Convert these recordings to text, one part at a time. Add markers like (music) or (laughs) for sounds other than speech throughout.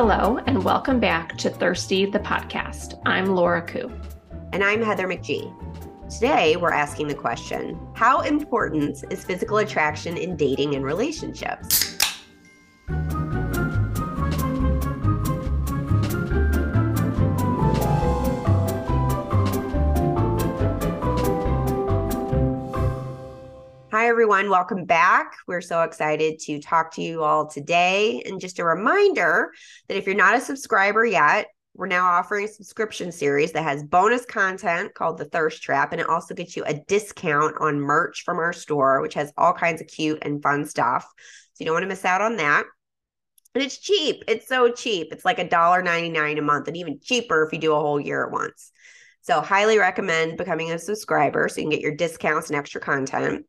Hello, and welcome back to Thirsty the podcast. I'm Laura Koo. And I'm Heather McGee. Today, we're asking the question How important is physical attraction in dating and relationships? Hi, everyone. Welcome back. We're so excited to talk to you all today. And just a reminder that if you're not a subscriber yet, we're now offering a subscription series that has bonus content called The Thirst Trap. And it also gets you a discount on merch from our store, which has all kinds of cute and fun stuff. So you don't want to miss out on that. And it's cheap. It's so cheap. It's like a dollar ninety nine a month, and even cheaper if you do a whole year at once. So highly recommend becoming a subscriber so you can get your discounts and extra content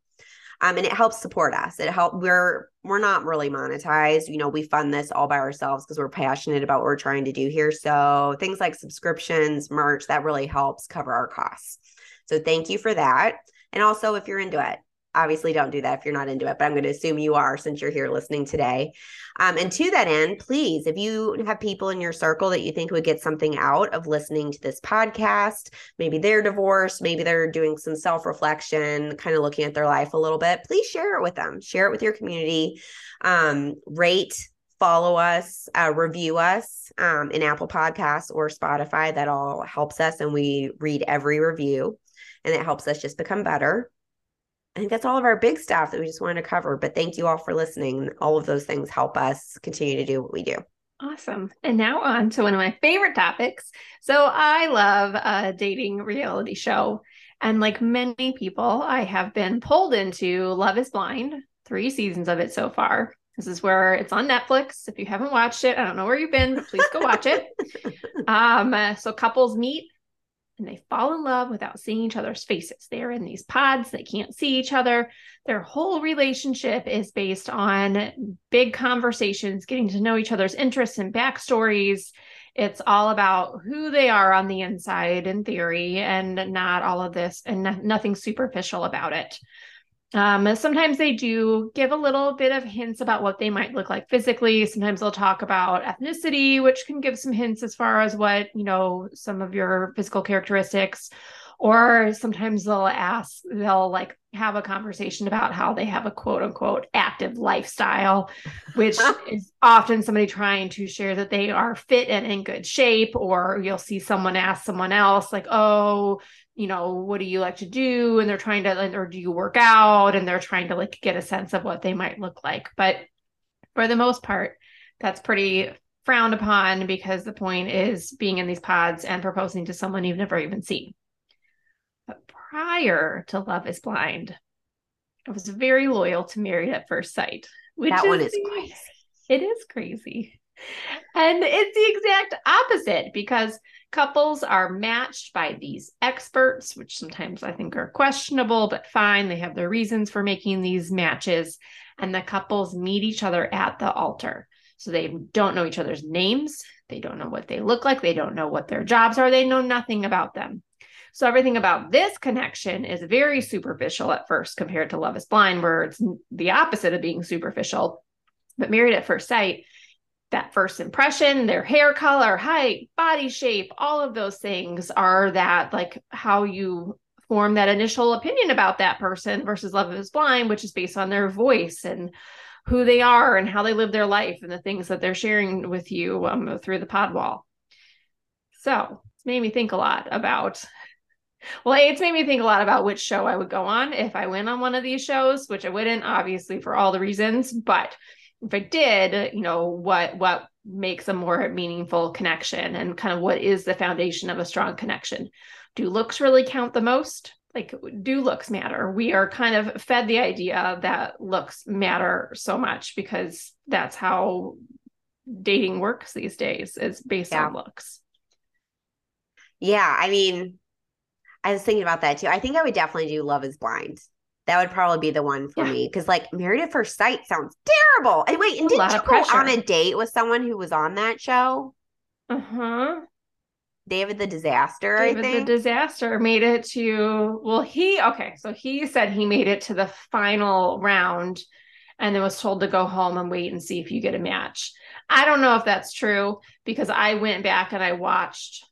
um, and it helps support us. It help we're we're not really monetized. You know, we fund this all by ourselves because we're passionate about what we're trying to do here. So things like subscriptions, merch, that really helps cover our costs. So thank you for that. And also, if you're into it, obviously don't do that if you're not into it, but I'm going to assume you are since you're here listening today. Um, and to that end, please, if you have people in your circle that you think would get something out of listening to this podcast, maybe they're divorced, maybe they're doing some self reflection, kind of looking at their life a little bit, please share it with them, share it with your community, um, rate. Follow us, uh, review us um, in Apple Podcasts or Spotify. That all helps us, and we read every review, and it helps us just become better. I think that's all of our big stuff that we just wanted to cover. But thank you all for listening. All of those things help us continue to do what we do. Awesome. And now on to one of my favorite topics. So I love a dating reality show. And like many people, I have been pulled into Love is Blind, three seasons of it so far. This is where it's on Netflix. If you haven't watched it, I don't know where you've been, but please go watch it. (laughs) Um, so couples meet and they fall in love without seeing each other's faces. They're in these pods, they can't see each other. Their whole relationship is based on big conversations, getting to know each other's interests and backstories. It's all about who they are on the inside, in theory, and not all of this and nothing superficial about it. Um, sometimes they do give a little bit of hints about what they might look like physically. Sometimes they'll talk about ethnicity, which can give some hints as far as what, you know, some of your physical characteristics. Or sometimes they'll ask, they'll like have a conversation about how they have a quote unquote active lifestyle, which (laughs) is often somebody trying to share that they are fit and in good shape. Or you'll see someone ask someone else, like, oh, you know, what do you like to do? And they're trying to, or do you work out? And they're trying to like get a sense of what they might look like. But for the most part, that's pretty frowned upon because the point is being in these pods and proposing to someone you've never even seen. But prior to Love is Blind, I was very loyal to Married at First Sight. Which that is one is crazy. It is crazy. And it's the exact opposite because couples are matched by these experts, which sometimes I think are questionable, but fine. They have their reasons for making these matches. And the couples meet each other at the altar. So they don't know each other's names. They don't know what they look like. They don't know what their jobs are. They know nothing about them. So everything about this connection is very superficial at first compared to Love is Blind, where it's the opposite of being superficial. But Married at First Sight, that first impression, their hair color, height, body shape, all of those things are that like how you form that initial opinion about that person versus Love is Blind, which is based on their voice and who they are and how they live their life and the things that they're sharing with you um, through the pod wall. So it's made me think a lot about well, it's made me think a lot about which show I would go on if I went on one of these shows, which I wouldn't, obviously, for all the reasons. But if I did, you know, what what makes a more meaningful connection and kind of what is the foundation of a strong connection? Do looks really count the most? Like, do looks matter? We are kind of fed the idea that looks matter so much because that's how dating works these days is based yeah. on looks. Yeah, I mean, I was thinking about that too. I think I would definitely do Love is Blind. That would probably be the one for yeah. me because like Married at First Sight sounds terrible. And wait, and didn't you go on a date with someone who was on that show? Uh huh. David the Disaster, David I think. the Disaster made it to well, he okay, so he said he made it to the final round and then was told to go home and wait and see if you get a match. I don't know if that's true because I went back and I watched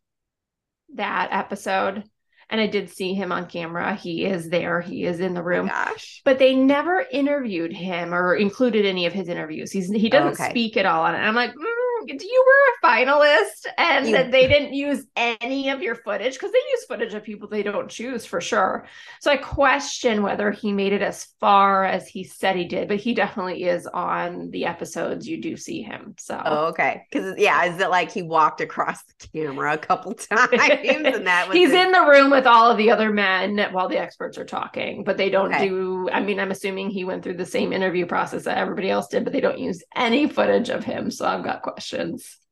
that episode and I did see him on camera. He is there. He is in the room. Oh gosh. But they never interviewed him or included any of his interviews. He's he doesn't okay. speak at all on it. I'm like, mm, you were a finalist, and they didn't use any of your footage because they use footage of people they don't choose for sure. So I question whether he made it as far as he said he did, but he definitely is on the episodes. You do see him. So Oh, okay. Because yeah, is it like he walked across the camera a couple (laughs) times and that (laughs) was he's his- in the room with all of the other men while the experts are talking but they don't Okay. do i mean i'm assuming he went through the same interview process that everybody else did but they don't use any footage of him so i've got questions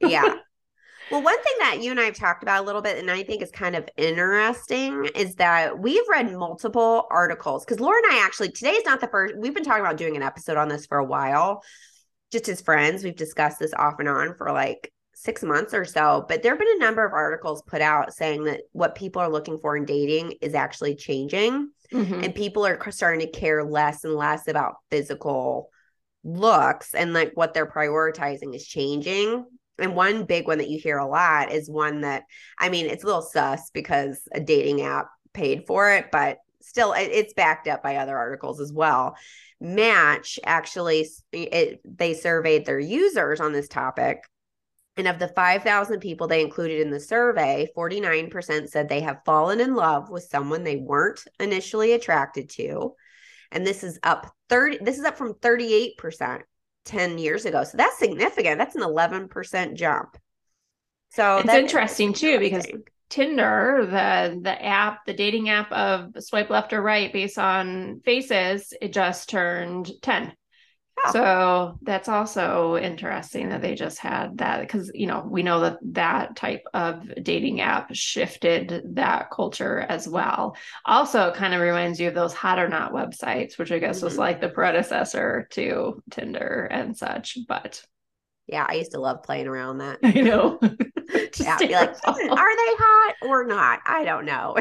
yeah. (laughs) Well, one thing that you and I have talked about a little bit, and I think is kind of interesting, is that we've read multiple articles. Because Laura and I actually, today is not the first, we've been talking about doing an episode on this for a while, just as friends. We've discussed this off and on for like six months or so. But there have been a number of articles put out saying that what people are looking for in dating is actually changing Mhm. and people are starting to care less and less about physical looks and like what they're prioritizing is changing and one big one that you hear a lot is one that i mean it's a little sus because a dating app paid for it but still it's backed up by other articles as well match actually it, they surveyed their users on this topic and of the 5,000 people they included in the survey, 49% said they have fallen in love with someone they weren't initially attracted to. And this is up 30 this is up from 38% 10 years ago. So that's significant. That's an 11% jump. So It's interesting, too, because- tinder the the app the dating app of swipe left or right based on faces it just turned 10 So that's also interesting that they just had that because you know we know that that type of dating app shifted that culture as well. Also, it kind of reminds you of those hot or not websites, which I guess was Mhm. like the predecessor to Tinder and such. But yeah, I used to love playing around that. (laughs) I know, (laughs) (laughs) Just Yeah, be like, "Hmm, are they hot or not? I don't know.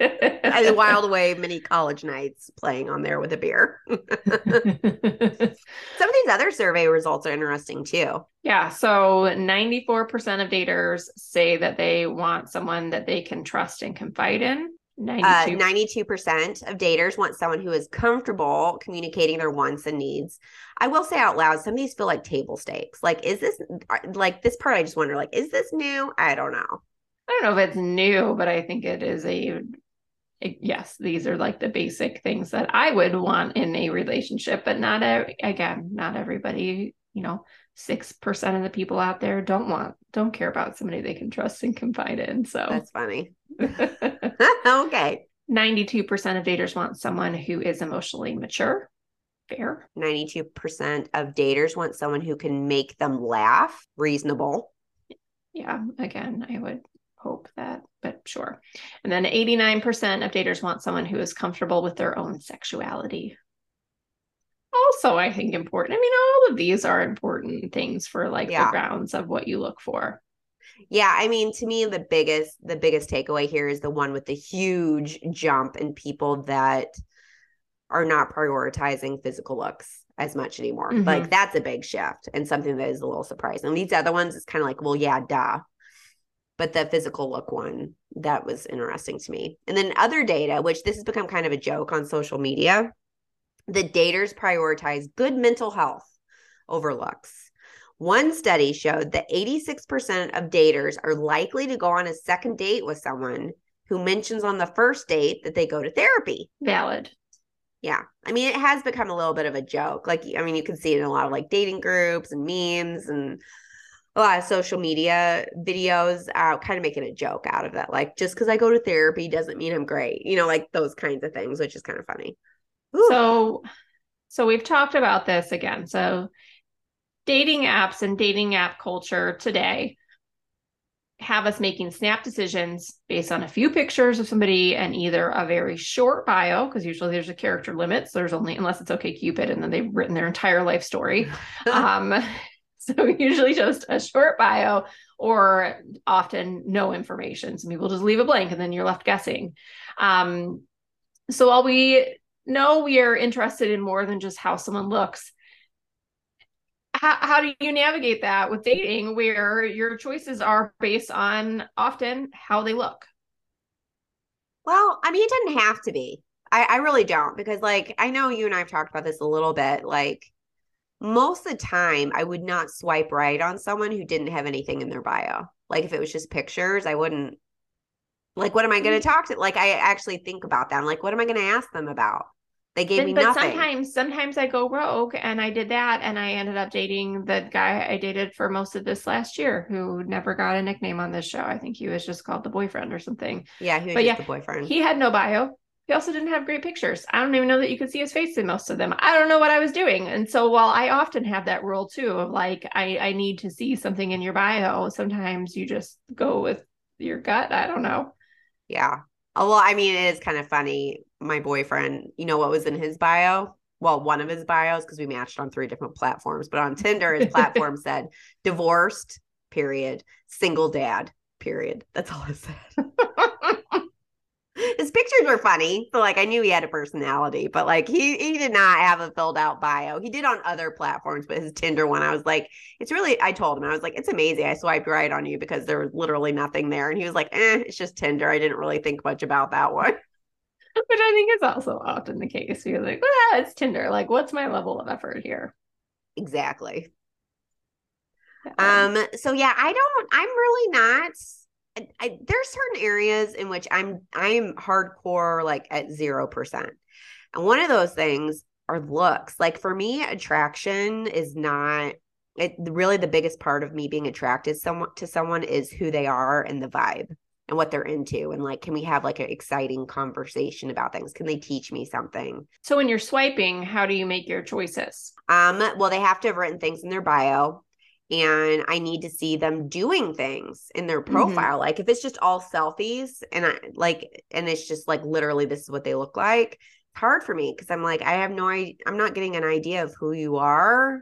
I whiled away mini college nights playing on there with a beer. Some of these other survey results are interesting too. Yeah, so 94% of daters say that they want someone that they can trust and confide in. 92 Uh, 92% of daters want someone who is comfortable communicating their wants and needs. I will say out loud, some of these feel like table stakes. Like, is this like this part? I just wonder, like, is this new? I don't know. I don't know if it's new, but I think it is a it- yes, these are like the basic things that I would want in a relationship, but not a, again, not everybody, you know, 6% of the people out there don't want don't care about somebody they can trust and confide in. So That's funny. (laughs) okay. 92% of daters want someone who is emotionally mature. Fair. 92% of daters want someone who can make them laugh. Reasonable. Yeah, again, I would hope that, but sure. And then 89% of daters want someone who is comfortable with their own sexuality. Also, I think important. I mean, all of these are important things for like Yeah. the grounds of what you look for. Yeah, I mean, to me, the biggest the biggest takeaway here is the one with the huge jump in people that are not prioritizing physical looks as much anymore. Mhm. Like that's a big shift and something that is a little surprising. And these other ones it's kind of like, well, yeah, duh. But the physical look one, that was interesting to me. And then other data, which this has become kind of a joke on social media, the daters prioritize good mental health over looks. One study showed that 86% of daters are likely to go on a second date with someone who mentions on the first date that they go to therapy. Valid. Yeah. I mean, it has become a little bit of a joke. Like, I mean, you can see it in a lot of like dating groups and memes and a lot of social media videos, uh, kind of making a joke out of that. Like, just because I go to therapy doesn't mean I'm great, you know, like those kinds of things, which is kind of funny. Ooh. So, so we've talked about this again. So, dating apps and dating app culture today have us making snap decisions based on a few pictures of somebody and either a very short bio, because usually there's a character limit. So there's only, unless it's okay Cupid, and then they've written their entire life story. (laughs) um, so (laughs) usually just a short bio or often no information. Some people just leave it blank and then you're left guessing. Um, so while we know we are interested in more than just how someone looks, how, how do you navigate that with dating where your choices are based on often how they look? Well, I mean, it doesn't have to be. I, I really don't because, like, I know you and I have talked about this a little bit. Like, most of the time, I would not swipe right on someone who didn't have anything in their bio. Like, if it was just pictures, I wouldn't. Like, what am I going to mm. talk to? Like, I actually think about that. I'm like, what am I going to ask them about? They gave but, me but nothing. sometimes, sometimes I go rogue, and I did that, and I ended up dating the guy I dated for most of this last year, who never got a nickname on this show. I think he was just called the boyfriend or something. Yeah, he was but yeah, the boyfriend. He had no bio. He also didn't have great pictures. I don't even know that you could see his face in most of them. I don't know what I was doing. And so while I often have that rule too of like I, I need to see something in your bio, sometimes you just go with your gut. I don't know. Yeah. Oh, well, I mean, it is kind of funny. My boyfriend, you know what was in his bio? Well, one of his bios, because we matched on three different platforms, but on Tinder, his platform (laughs) said divorced, period, single dad, period. That's all it said. (laughs) his pictures were funny. So like I knew he had a personality, but like he he did not have a filled out bio. He did on other platforms, but his Tinder one, I was like, it's really I told him, I was like, it's amazing. I swiped right on you because there was literally nothing there. And he was like, eh, it's just Tinder. I didn't really think much about that one. (laughs) Which I think is also often the case. You're like, well, it's Tinder. Like, what's my level of effort here? Exactly. Um, so yeah, I don't, I'm really not I, there's certain areas in which I'm I'm hardcore like at zero percent, and one of those things are looks. Like for me, attraction is not it. Really, the biggest part of me being attracted someone to someone is who they are and the vibe and what they're into. And like can we have like an exciting conversation about things? Can they teach me something? So when you're swiping how do you make your choices? Um well they have to have written things in their bio and I need to see them doing things in their mm-hmm. profile. Mm-hmm. Like if it's just all selfies and I like and it's just like literally this is what they look like, it's hard for me because I'm like I have no idea I'm not getting an idea of who you are.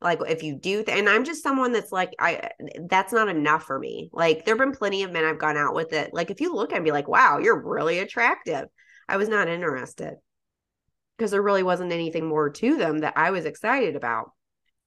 Like if you do th- and I'm just someone that's like I that's not enough for me. Like there've been plenty of men I've gone out with it. Like if you look and be like, "Wow, you're really attractive." I was not interested because there really wasn't anything more to them that I was excited about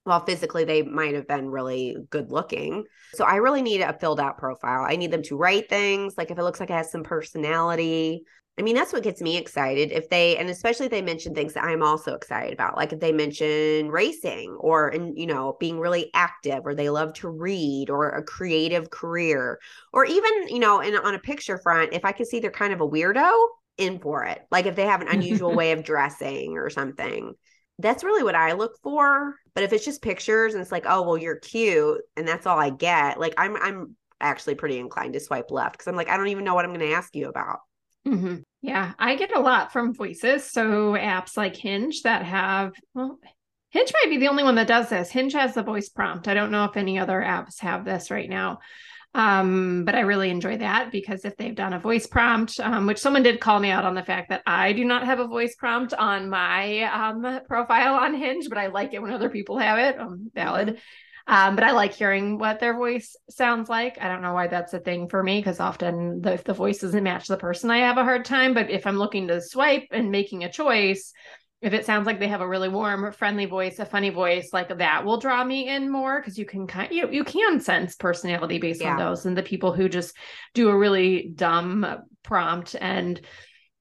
while physically they might have been really good looking. So I really need a filled out profile. I need them to write things like if it looks like it has some personality. I mean, that's what gets me excited. If they, and especially if they mention things that I'm also excited about, like if they mention racing or, and you know, being really active or they love to read or a creative career, or even, you know, and on a picture front, if I can see they're kind of a weirdo, in for it. Like if they have an (laughs) unusual way of dressing or something that's really what I look for. But if it's just pictures and it's like, oh well, you're cute, and that's all I get, like I'm I'm actually pretty inclined to swipe left because I'm like, I don't even know what I'm going to ask you about. Mm-hmm. Yeah, I get a lot from voices. So apps like Hinge that have well, Hinge might be the only one that does this. Hinge has the voice prompt. I don't know if any other apps have this right now. Um, but I really enjoy that because if they've done a voice prompt, um, which someone did call me out on the fact that I do not have a voice prompt on my um, profile on Hinge, but I like it when other people have it. Um, valid. Um, but I like hearing what their voice sounds like. I don't know why that's a thing for me because often the, if the voice doesn't match the person, I have a hard time. But if I'm looking to swipe and making a choice, if it sounds like they have a really warm, friendly voice, a funny voice, like that will draw me in more because you can kind you you can sense personality based yeah. on those. And the people who just do a really dumb prompt and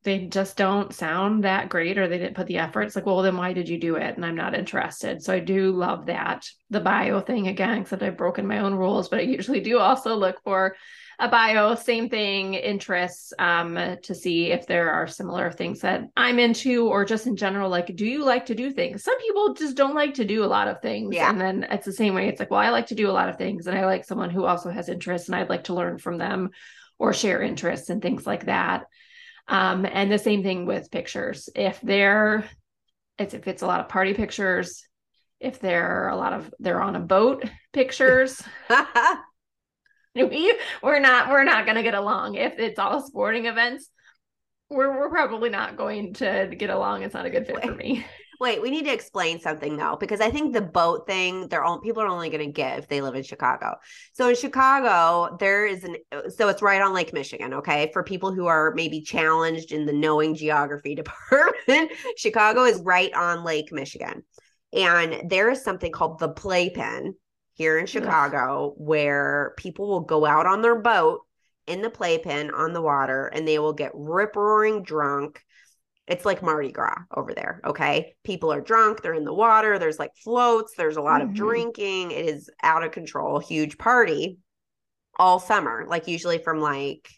they just don't sound that great or they didn't put the effort. It's like, well, then why did you do it? And I'm not interested. So I do love that. The bio thing again, except I've broken my own rules, but I usually do also look for a bio, same thing, interests um, to see if there are similar things that I'm into or just in general. Like, do you like to do things? Some people just don't like to do a lot of things. Yeah. And then it's the same way. It's like, well, I like to do a lot of things and I like someone who also has interests and I'd like to learn from them or share interests and things like that. Um, and the same thing with pictures. If they're, it's, if it's a lot of party pictures, if they're a lot of, they're on a boat pictures. (laughs) (laughs) we we're not we're not going to get along if it's all sporting events. We're we're probably not going to get along. It's not a good fit wait, for me. (laughs) Wait we need to explain something though because i think the boat thing they're all people are only going to get if they live in chicago. So in chicago there is an so it's right on lake michigan okay? For people who are maybe challenged in the knowing geography (laughs) department chicago is right on lake michigan. And there is something called the playpen here in Chicago where people will go out on their boat in the playpen on the water and they will get rip roaring drunk. It's like Mardi Gras over there. Okay. People are drunk. They're in the water. There's like floats. There's a lot mm-hmm. of drinking. It is out of control. Huge party all summer, like usually from like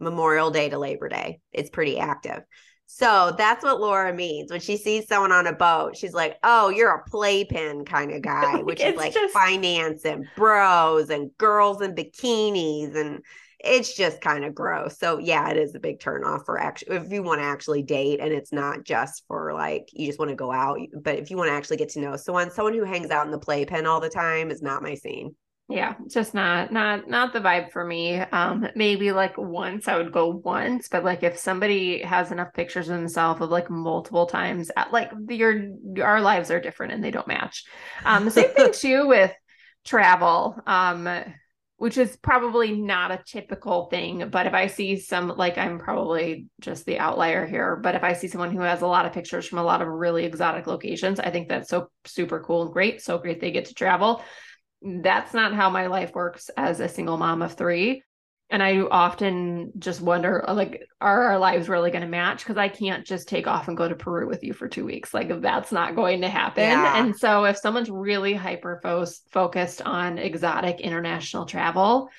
Memorial Day to Labor Day. It's pretty active. So that's what Laura means when she sees someone on a boat. She's like, "Oh, you're a playpen kind of guy," (laughs) which is like just... finance and bros and girls in bikinis, and it's just kind of gross. So yeah, it is a big turnoff for actually if you want to actually date, and it's not just for like you just want to go out, but if you want to actually get to know someone, someone who hangs out in the playpen all the time is not my scene yeah just not not not the vibe for me. Um maybe like once i would go once but like if somebody has enough pictures of themselves of like multiple times at like your our lives are different and they don't match. Um the same thing (laughs) too with travel um which is probably not a typical thing but if i see some like i'm probably just the outlier here but if i see someone who has a lot of pictures from a lot of really exotic locations i think that's so super cool and great so great they get to travel that's not how my life works as a single mom of three. And I often just wonder, uh, like, are our lives really going to match? Because I can't just take off and go to Peru with you for two weeks. Like, that's not going to happen. Yeah. And so, if someone's really hyper focused on exotic international travel,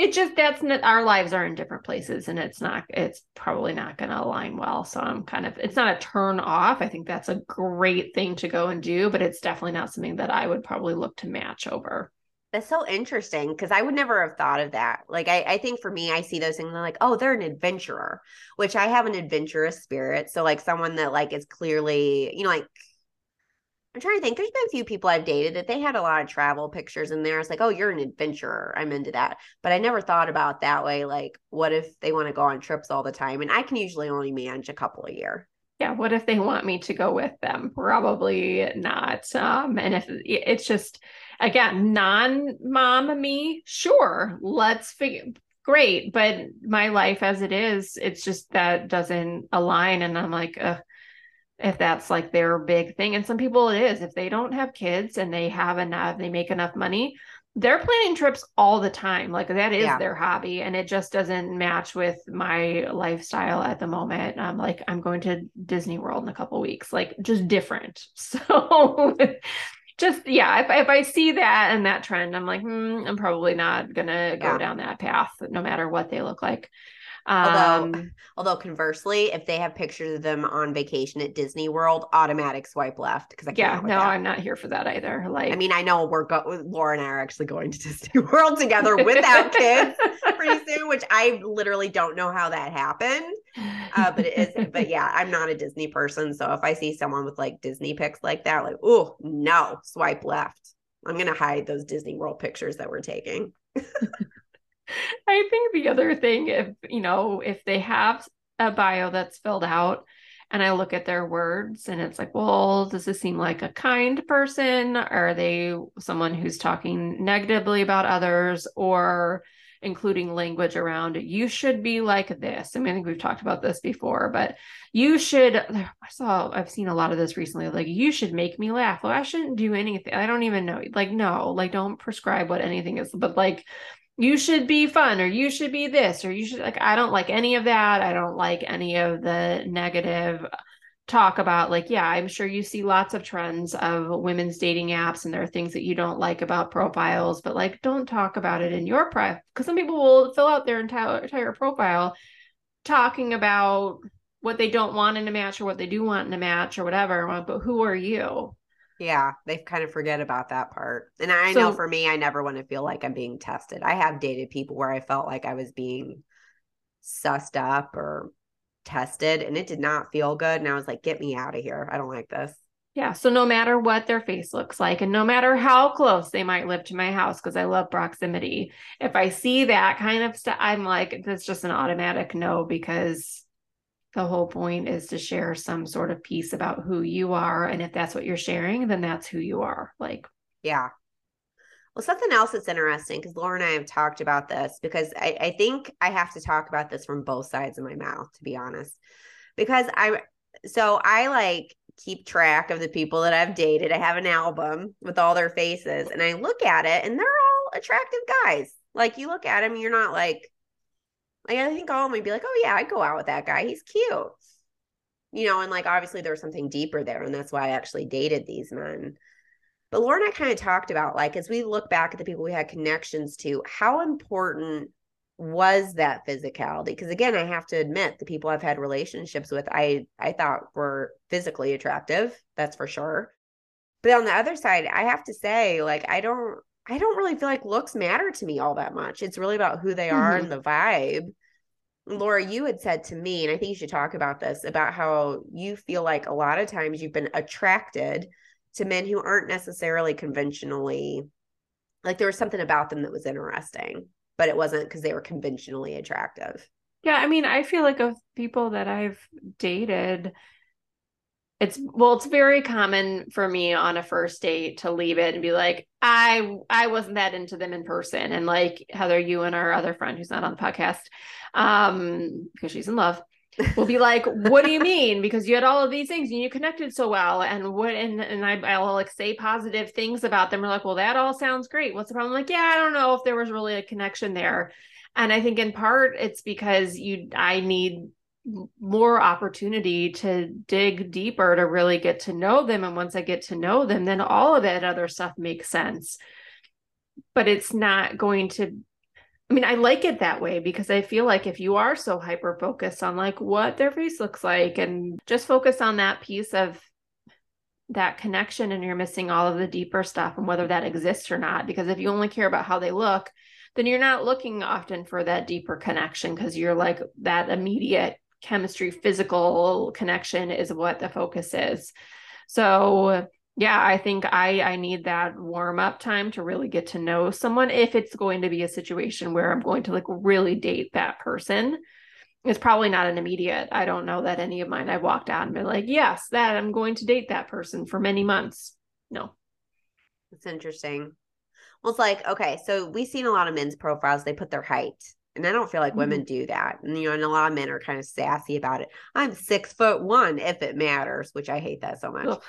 it just that's not our lives are in different places and it's not it's probably not going to align well so i'm kind of it's not a turn off i think that's a great thing to go and do but it's definitely not something that i would probably look to match over that's so interesting because I would never have thought of that. Like, I, I think for me, I see those things like, oh, they're an adventurer, which I have an adventurous spirit. So, like, someone that like is clearly, you know, like I'm trying to think. There's been a few people I've dated that they had a lot of travel pictures in there. It's like, oh, you're an adventurer. I'm into that. But I never thought about that way. Like, what if they want to go on trips all the time? And I can usually only manage a couple a year. Yeah. What if they want me to go with them? Probably not. Um, and if it's just, again, non mom me, sure, let's figure great. But my life as it is, it's just that doesn't align. And I'm like, Ugh if that's like their big thing. And some people it is. If they don't have kids and they have enough, they make enough money, they're planning trips all the time. Like that is yeah. their hobby. And it just doesn't match with my lifestyle at the moment. I'm like, I'm going to Disney World in a couple weeks, like just different. (laughs) So just yeah, if, if I see that and that trend, I'm like, hmm, I'm probably not gonna go yeah. down that path, no matter what they look like. Although, um, (laughs) although conversely, if they have pictures of them on vacation at Disney World, automatic swipe left because I yeah, no, that. I'm not here for that either. Like, I mean, I know we're go- Laura and I are actually going to (laughs) Disney World together without kids pretty (laughs) soon, which I literally don't know how that happened. Uh, but it is, but yeah, I'm not a Disney person, so if I see someone with like Disney pics like that, like, oh no, swipe left. I'm gonna hide those Disney World pictures that we're taking. I think the other thing, if you know, if they have a bio that's filled out and I look at their words and it's like, well, does this seem like a kind person? Are they someone who's talking negatively about others or including language around you should be like this? I mean, I think we've talked about this before, but you should. I saw, I've seen a lot of this recently. Like, you should make me laugh. Well, I shouldn't do anything. I don't even know. Like, no, like, don't prescribe what anything is, but like, you should be fun or you should be this or you should like I don't like any of that. I don't like any of the negative talk about like yeah i'm sure you see lots of trends of women's dating apps and there are things that you don't like about profiles but like don't talk about it in your profile because some people will fill out their entire, entire profile talking about what they don't want in a match or what they do want in a match or whatever but who are you yeah, they kind of forget about that part. And I so, know for me, I never want to feel like I'm being tested. I have dated people where I felt like I was being sussed up or tested, and it did not feel good. And I was like, get me out of here. I don't like this. Yeah. So no matter what their face looks like, and no matter how close they might live to my house, because I love proximity, if I see that kind of stuff, I'm like, that's just an automatic no because the whole point is to share some sort of piece about who you are and if that's what you're sharing then that's who you are like yeah well something else that's interesting because laura and i have talked about this because I, I think i have to talk about this from both sides of my mouth to be honest because i so I like keep track of the people that I've dated. I have an album with all their faces and I look at it and they're all attractive guys. Like you look at them, you're not like, like I think them would be like, oh yeah, I'd go out with that guy. He's cute. You know, and like obviously there's something deeper there. And that's why I actually dated these men. But Laura and I kind of talked about like as we look back at the people we had connections to, how important was that physicality because again i have to admit the people i've had relationships with i i thought were physically attractive that's for sure but on the other side i have to say like i don't i don't really feel like looks matter to me all that much it's really about who they are mm-hmm. and the vibe laura you had said to me and i think you should talk about this about how you feel like a lot of times you've been attracted to men who aren't necessarily conventionally like there was something about them that was interesting but it wasn't because they were conventionally attractive. Yeah, I mean, I feel like of people that I've dated, it's well, it's very common for me on a first date to leave it and be like, I I wasn't that into them in person. And like Heather, you and our other friend who's not on the podcast, um, because she's in love, will be like, "What do you (laughs) mean?" Because you had all of these things and you connected so well, and what and and I I'll like say positive things about them. We're like, "Well, that all sounds great. What's the problem?" I'm like, yeah, I don't know if there was really a connection there, and I think in part it's because you I need more opportunity to dig deeper to really get to know them and once i get to know them then all of that other stuff makes sense but it's not going to I mean, I like it that way because I feel like if you are so hyper focused on like what their face looks like and just focus on that piece of that connection and you're missing all of the deeper stuff and whether that exists or not. Because if you only care about how they look, then you're not looking often for that deeper connection because you're like that immediate chemistry, physical connection is what the focus is. So yeah i think i i need that warm up time to really get to know someone if it's going to be a situation where i'm going to like really date that person. It's probably not an immediate i don't know that any of mine i've walked out and been like yes that i'm going to date that person for many months. No. It's interesting. Well it's like okay so we've seen a lot of men's profiles they put their height and I don't feel like mm-hmm. women do that. And you know, and a lot of men are kind of sassy about it. I'm six foot one if it matters, which I hate that so much. Ugh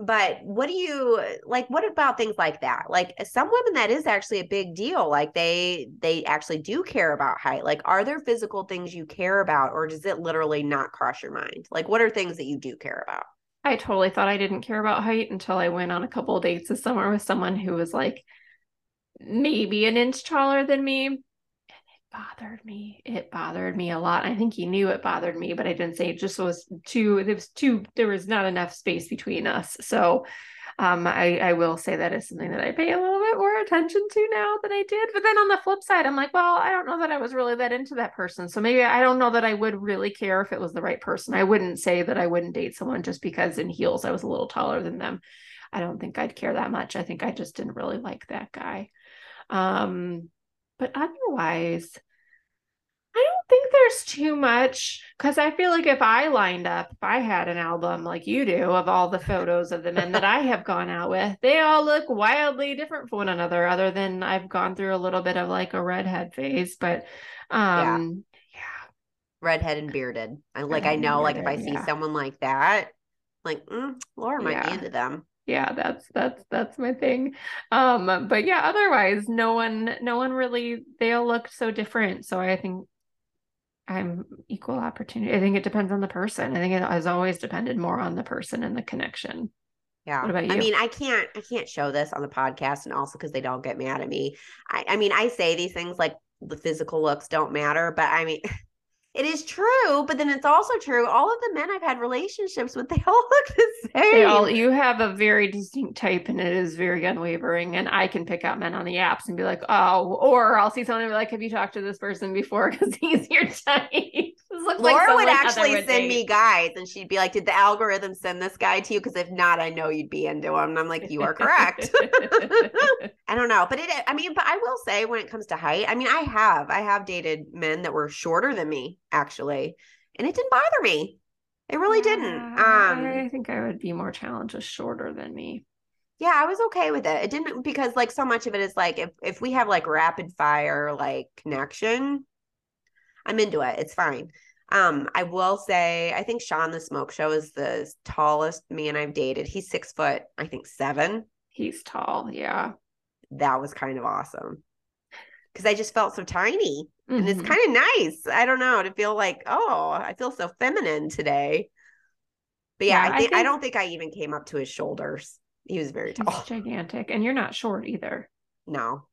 but what do you like what about things like that like some women that is actually a big deal like they they actually do care about height like are there physical things you care about or does it literally not cross your mind like what are things that you do care about i totally thought i didn't care about height until i went on a couple of dates this summer with someone who was like maybe an inch taller than me bothered me. It bothered me a lot. I think he knew it bothered me, but I didn't say it just was too there was too there was not enough space between us. So um I, I will say that is something that I pay a little bit more attention to now than I did. But then on the flip side, I'm like, well, I don't know that I was really that into that person. So maybe I don't know that I would really care if it was the right person. I wouldn't say that I wouldn't date someone just because in heels I was a little taller than them. I don't think I'd care that much. I think I just didn't really like that guy. Um but otherwise, I don't think there's too much because I feel like if I lined up, if I had an album like you do of all the photos of the men that I have gone out with, they all look wildly different from one another, other than I've gone through a little bit of like a redhead phase. But um yeah. yeah. Redhead and bearded. I like I know like if I see yeah. someone like that, like mm, Laura might yeah. be into them yeah that's that's that's my thing um but yeah otherwise no one no one really they all look so different so i think i'm equal opportunity i think it depends on the person i think it has always depended more on the person and the connection yeah. What about you? I mean, I can't I can't show this on the podcast and also because they don't get mad at me. I, I mean, I say these things like the physical looks don't matter, but I mean (laughs) It is true, but then it's also true. All of the men I've had relationships with, (laughs) they all look the same. They all, you have a very distinct type, and it is very unwavering. And I can pick out men on the apps and be like, oh, or I'll see someone and be like, have you talked to this person before? (laughs) Because he's your type. Laura like would actually send date. me guys, and she'd be like, "Did the algorithm send this guy to you? Because if not, I know you'd be into him." And I'm like, "You are correct." (laughs) I don't know, but it. I mean, but I will say, when it comes to height, I mean, I have, I have dated men that were shorter than me, actually, and it didn't bother me. It really yeah, didn't. Um, I think I would be more challenged with shorter than me. Yeah, I was okay with it. It didn't because like so much of it is like if if we have like rapid fire like connection, I'm into it. It's fine. Um, I will say, I think Sean the Smoke Show is the tallest man I've dated. He's six foot, I think seven. He's tall. Yeah. That was kind of awesome. Cause I just felt so tiny. And it's Mhm. kind of nice. I don't know to feel like, oh, I feel so feminine today. But yeah, Yeah, I, I think, I don't think I even came up to his shoulders. He was very He's tall. gigantic. And you're not short either. No.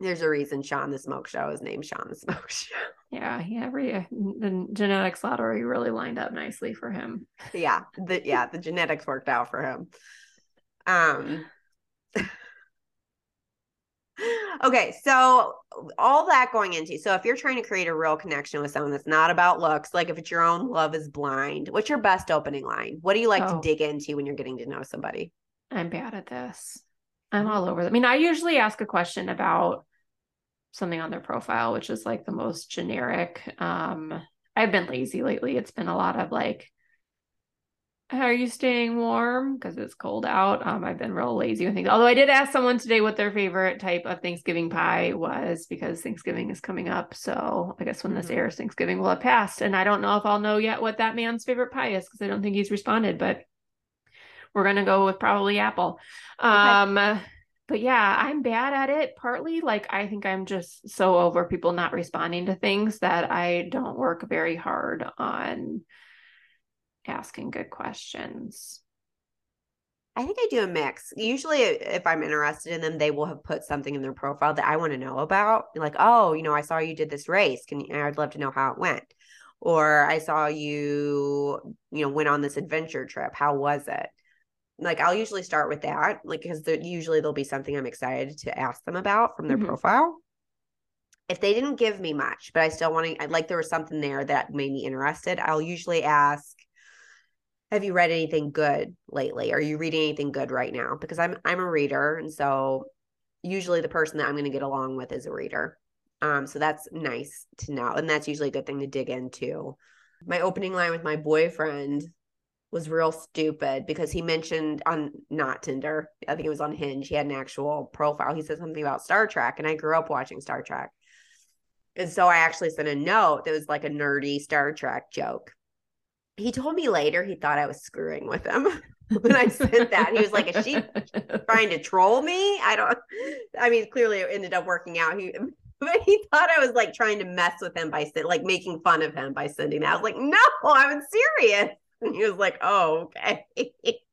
There's a reason Sean the Smoke Show is named Sean the Smoke (laughs) Show. Yeah. Yeah. Every, the genetics lottery really lined up nicely for him. yeah the yeah the genetics worked out for him um (laughs) okay so all that going into so if you're trying to create a real connection with someone that's not about looks like if it's your own love is blind what's your best opening line what do you like Oh. to dig into when you're getting to know somebody I'm bad at this. I'm Mhm. all over. The I mean, I usually ask a question about something on their profile, which is like the most generic. Um, I've been lazy lately. It's been a lot of like, are you staying warm? Because it's cold out. Um, I've been real lazy with things. Although I did ask someone today what their favorite type of Thanksgiving pie was because Thanksgiving is coming up. So I guess when this Mhm. airs, Thanksgiving will have passed. And I don't know if I'll know yet what that man's favorite pie is because I don't think he's responded, but we're gonna go with probably apple. Um but yeah, I'm bad at it. Partly like I think I'm just so over people not responding to things that I don't work very hard on asking good questions. i think i do a mix usually if i'm interested in them they will have put something in their profile that i want to know about like oh you know i saw you did this race can you i'd love to know how it went or i saw you you know went on this adventure trip how was it like I'll usually start with that, like because usually there'll be something I'm excited to ask them about from their Mhm. profile. If they didn't give me much, but I still want to, like there was something there that made me interested, I'll usually ask, "Have you read anything good lately? Are you reading anything good right now?" Because I'm I'm a reader, and so usually the person that I'm going to get along with is a reader. Um, so that's nice to know, and that's usually a good thing to dig into. My opening line with my boyfriend was real stupid because he mentioned on not Tinder, I think it was on Hinge, he had an actual profile. He said something about Star Trek, and I grew up watching Star Trek. And so I actually sent a note that was like a nerdy Star Trek joke. He told me later he thought I was screwing with him (laughs) when I sent that. He was like, Is she trying to troll me? I don't, I mean, clearly it ended up working out. He, (laughs) but he thought I was like trying to mess with him by like making fun of him by sending that. I was like, No, I was serious. And (laughs) he was like, Oh, okay. (laughs)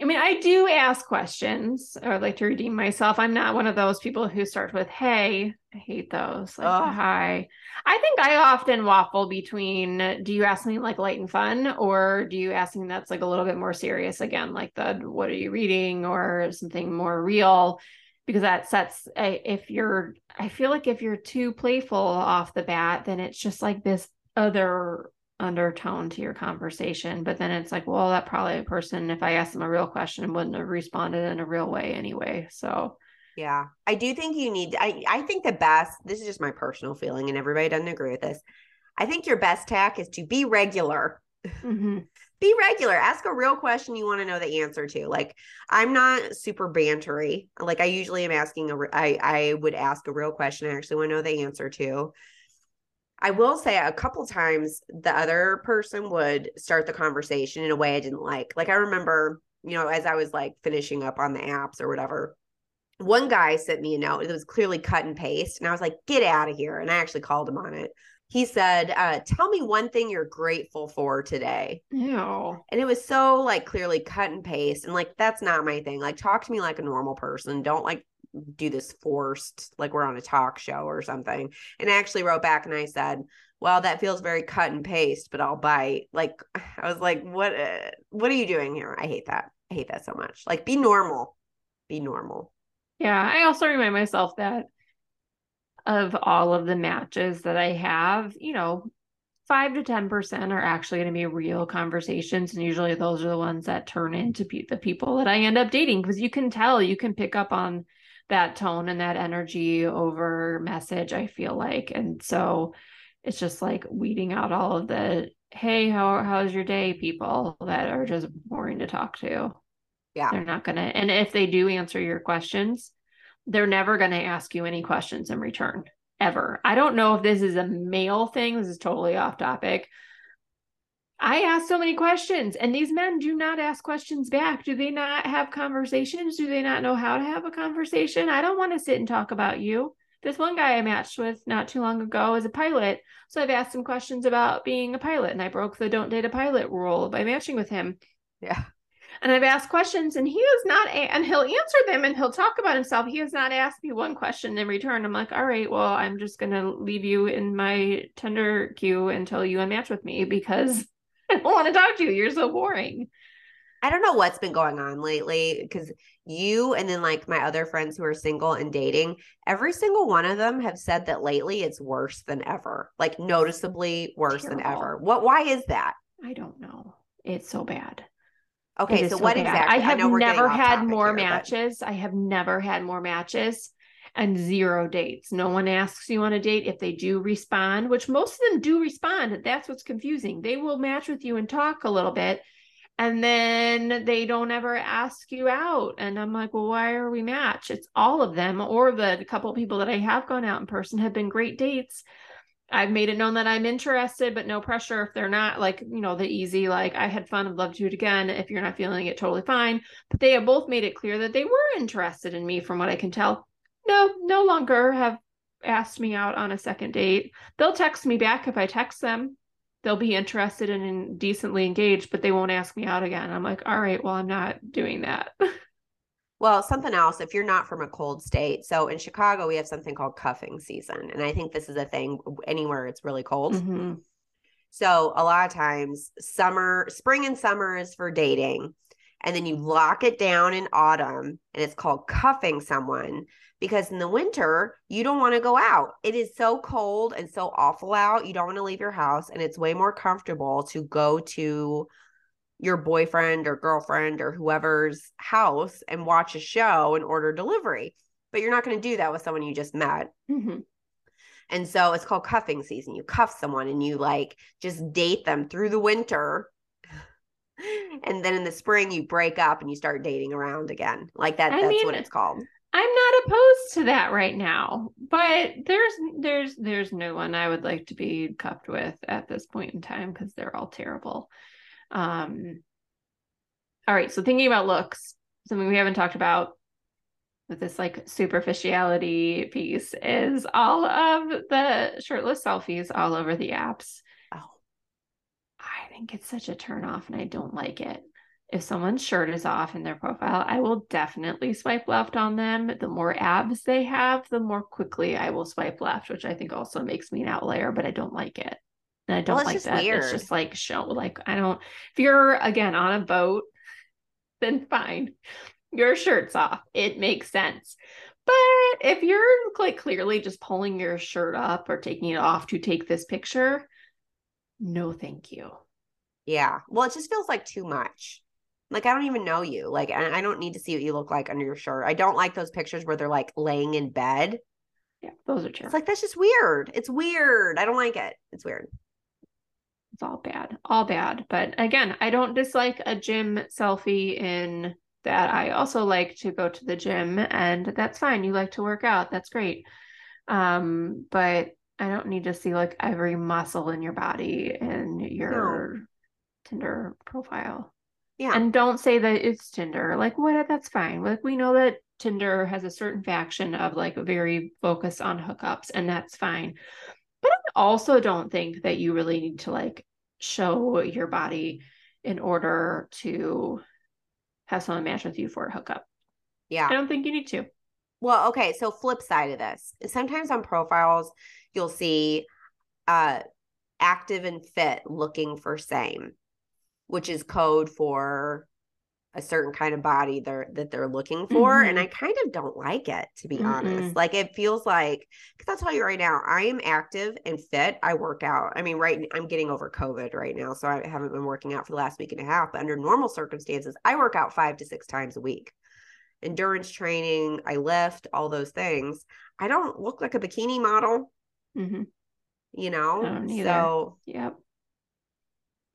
I mean, I do ask questions or like to redeem myself. I'm not one of those people who start with, hey, I hate those. Like, Ugh. hi. I think I often waffle between do you ask something like light and fun, or do you ask something that's like a little bit more serious again, like the what are you reading or something more real? Because that sets, if you're, I feel like if you're too playful off the bat, then it's just like this other undertone to your conversation. But then it's like, well, that probably a person, if I asked them a real question, wouldn't have responded in a real way anyway. So Yeah. I do think you need I I think the best this is just my personal feeling and everybody doesn't agree with this. I think your best tack is to be regular. mhm. (laughs) Be regular. Ask a real question you want to know the answer to. Like I'm not super bantery. Like I usually am asking a I I would ask a real question I actually want to know the answer to. I will say a couple times the other person would start the conversation in a way I didn't like. Like I remember, you know, as I was like finishing up on the apps or whatever, one guy sent me a note. It was clearly cut and paste. And I was like, get out of here. And I actually called him on it. He said, uh, tell me one thing you're grateful for today. Ew. And it was so like clearly cut and paste. And like, that's not my thing. Like, talk to me like a normal person. Don't like do this forced, like we're on a talk show or something. And I actually wrote back and I said, well, that feels very cut and paste, but I'll bite. Like, (sighs) I was like, what, uh, what are you doing here? I hate that. I hate that so much. Like, be normal. Be normal. Yeah. I also remind myself that of all of the matches that I have, you know, five to 10% are actually going to be real conversations. And usually those are the ones that turn into pe- the people that I end up dating because you can tell, you can pick up on that tone and that energy over message, I feel like. And so it's just like weeding out all of the, hey, how, how's your day people that are just boring to talk to. Yeah. They're not going to, and if they do answer your questions, they're never going to ask you any questions in return. ever. I don't know if this is a male thing. This is totally off topic. I ask so many questions, and these men do not ask questions back. Do they not have conversations? Do they not know how to have a conversation? I don't want to sit and talk about you. This one guy I matched with not too long ago is a pilot. So I've asked him questions about being a pilot, and I broke the don't date a pilot rule by matching with him. Yeah. And I've asked questions, and he is not, a- and he'll answer them and he'll talk about himself. He has not asked me one question in return. I'm like, all right, well, I'm just going to leave you in my Tinder queue until you unmatch with me because don't want to talk to you. You're so boring. I don't know what's been going on lately because you and then like my other friends who are single and dating, every single one of them have said that lately it's worse than ever, like noticeably worse than ever. What? Why is that? I don't know. It's so bad. Okay, is so what bad. exactly? I have know never had more here, but- matches. I have never had more matches and zero dates. No one asks you on a date if they do respond, which most of them do respond. That's what's confusing. They will match with you and talk a little bit, and then they don't ever ask you out. And I'm like, well, why are we match? It's all of them, or the couple people that I have gone out in person have been great dates. I've made it known that I'm interested, but no pressure if they're not like, you know, the easy, like, I had fun, I'd love to do it again. If you're not feeling it, totally fine. But they have both made it clear that they were interested in me from what I can tell. No, no longer have asked me out on a second date. They'll text me back if I text them. They'll be interested and in decently engaged, but they won't ask me out again. I'm like, all right, well, I'm not doing that. (laughs) Well, something else, if you're not from a cold state. So in Chicago, we have something called cuffing season. And I think this is a thing anywhere it's really cold. Mhm. So a lot of times, summer, spring and summer is for dating. And then you lock it down in autumn and it's called cuffing someone because in the winter, you don't want to go out. It is so cold and so awful out. You don't want to leave your house. And it's way more comfortable to go to your boyfriend or girlfriend or whoever's house and watch a show and order delivery. But you're not going to do that with someone you just met. Mhm. And so it's called cuffing season. You cuff someone and you like just date them through the winter. (laughs) And then in the spring, you break up and you start dating around again. Like that, I that's mean, what it's called. I'm not opposed to that right now, but there's there's there's no one I would like to be cuffed with at this point in time because they're all terrible. Um all right, so thinking about looks, something we haven't talked about with this like superficiality piece is all of the shirtless selfies all over the apps. Oh, I think it's such a turn off and I don't like it. If someone's shirt is off in their profile, I will definitely swipe left on them. The more abs they have, the more quickly I will swipe left, which I think also makes me an outlier, but I don't like it. And I don't Well, like that. It's just like show like I don't if you're again on a boat, (laughs) then fine. Your shirt's off. It makes sense. But if you're like clearly just pulling your shirt up or taking it off to take this picture, no thank you. yeah. Well, it just feels like too much. Like I don't even know you. Like I I don't need to see what you look like under your shirt. I don't like those pictures where they're like laying in bed. Yeah, those are It's like that's just weird. It's weird. I don't like it. It's weird. It's all bad, all bad. But again, I don't dislike a gym selfie in that. I also like to go to the gym, and that's fine. You like to work out, that's great. Um, but I don't need to see like every muscle in your body in your Tinder profile. Yeah. And don't say that it's Tinder. Like, what? That's fine. Like, we know that Tinder has a certain faction of like very focused on hookups, and that's fine. But I also don't think that you really need to like show your body in order to have someone match with you for a hookup. yeah. I don't think you need to. Well, okay, so flip side of this. Sometimes on profiles you'll see uh active and fit looking for same, which is code for a certain kind of body they're that they're looking for and Mhm. I kind of don't like it to be Mm-mm. honest. Like it feels like cuz I'll tell you right now, I am active and fit. I work out. I mean, right I'm getting over COVID right now, so I haven't been working out for the last week and a half, but under normal circumstances, I work out 5 to 6 times a week endurance training, I lift, all those things. I don't look like a bikini model, hmm you know? So Yep.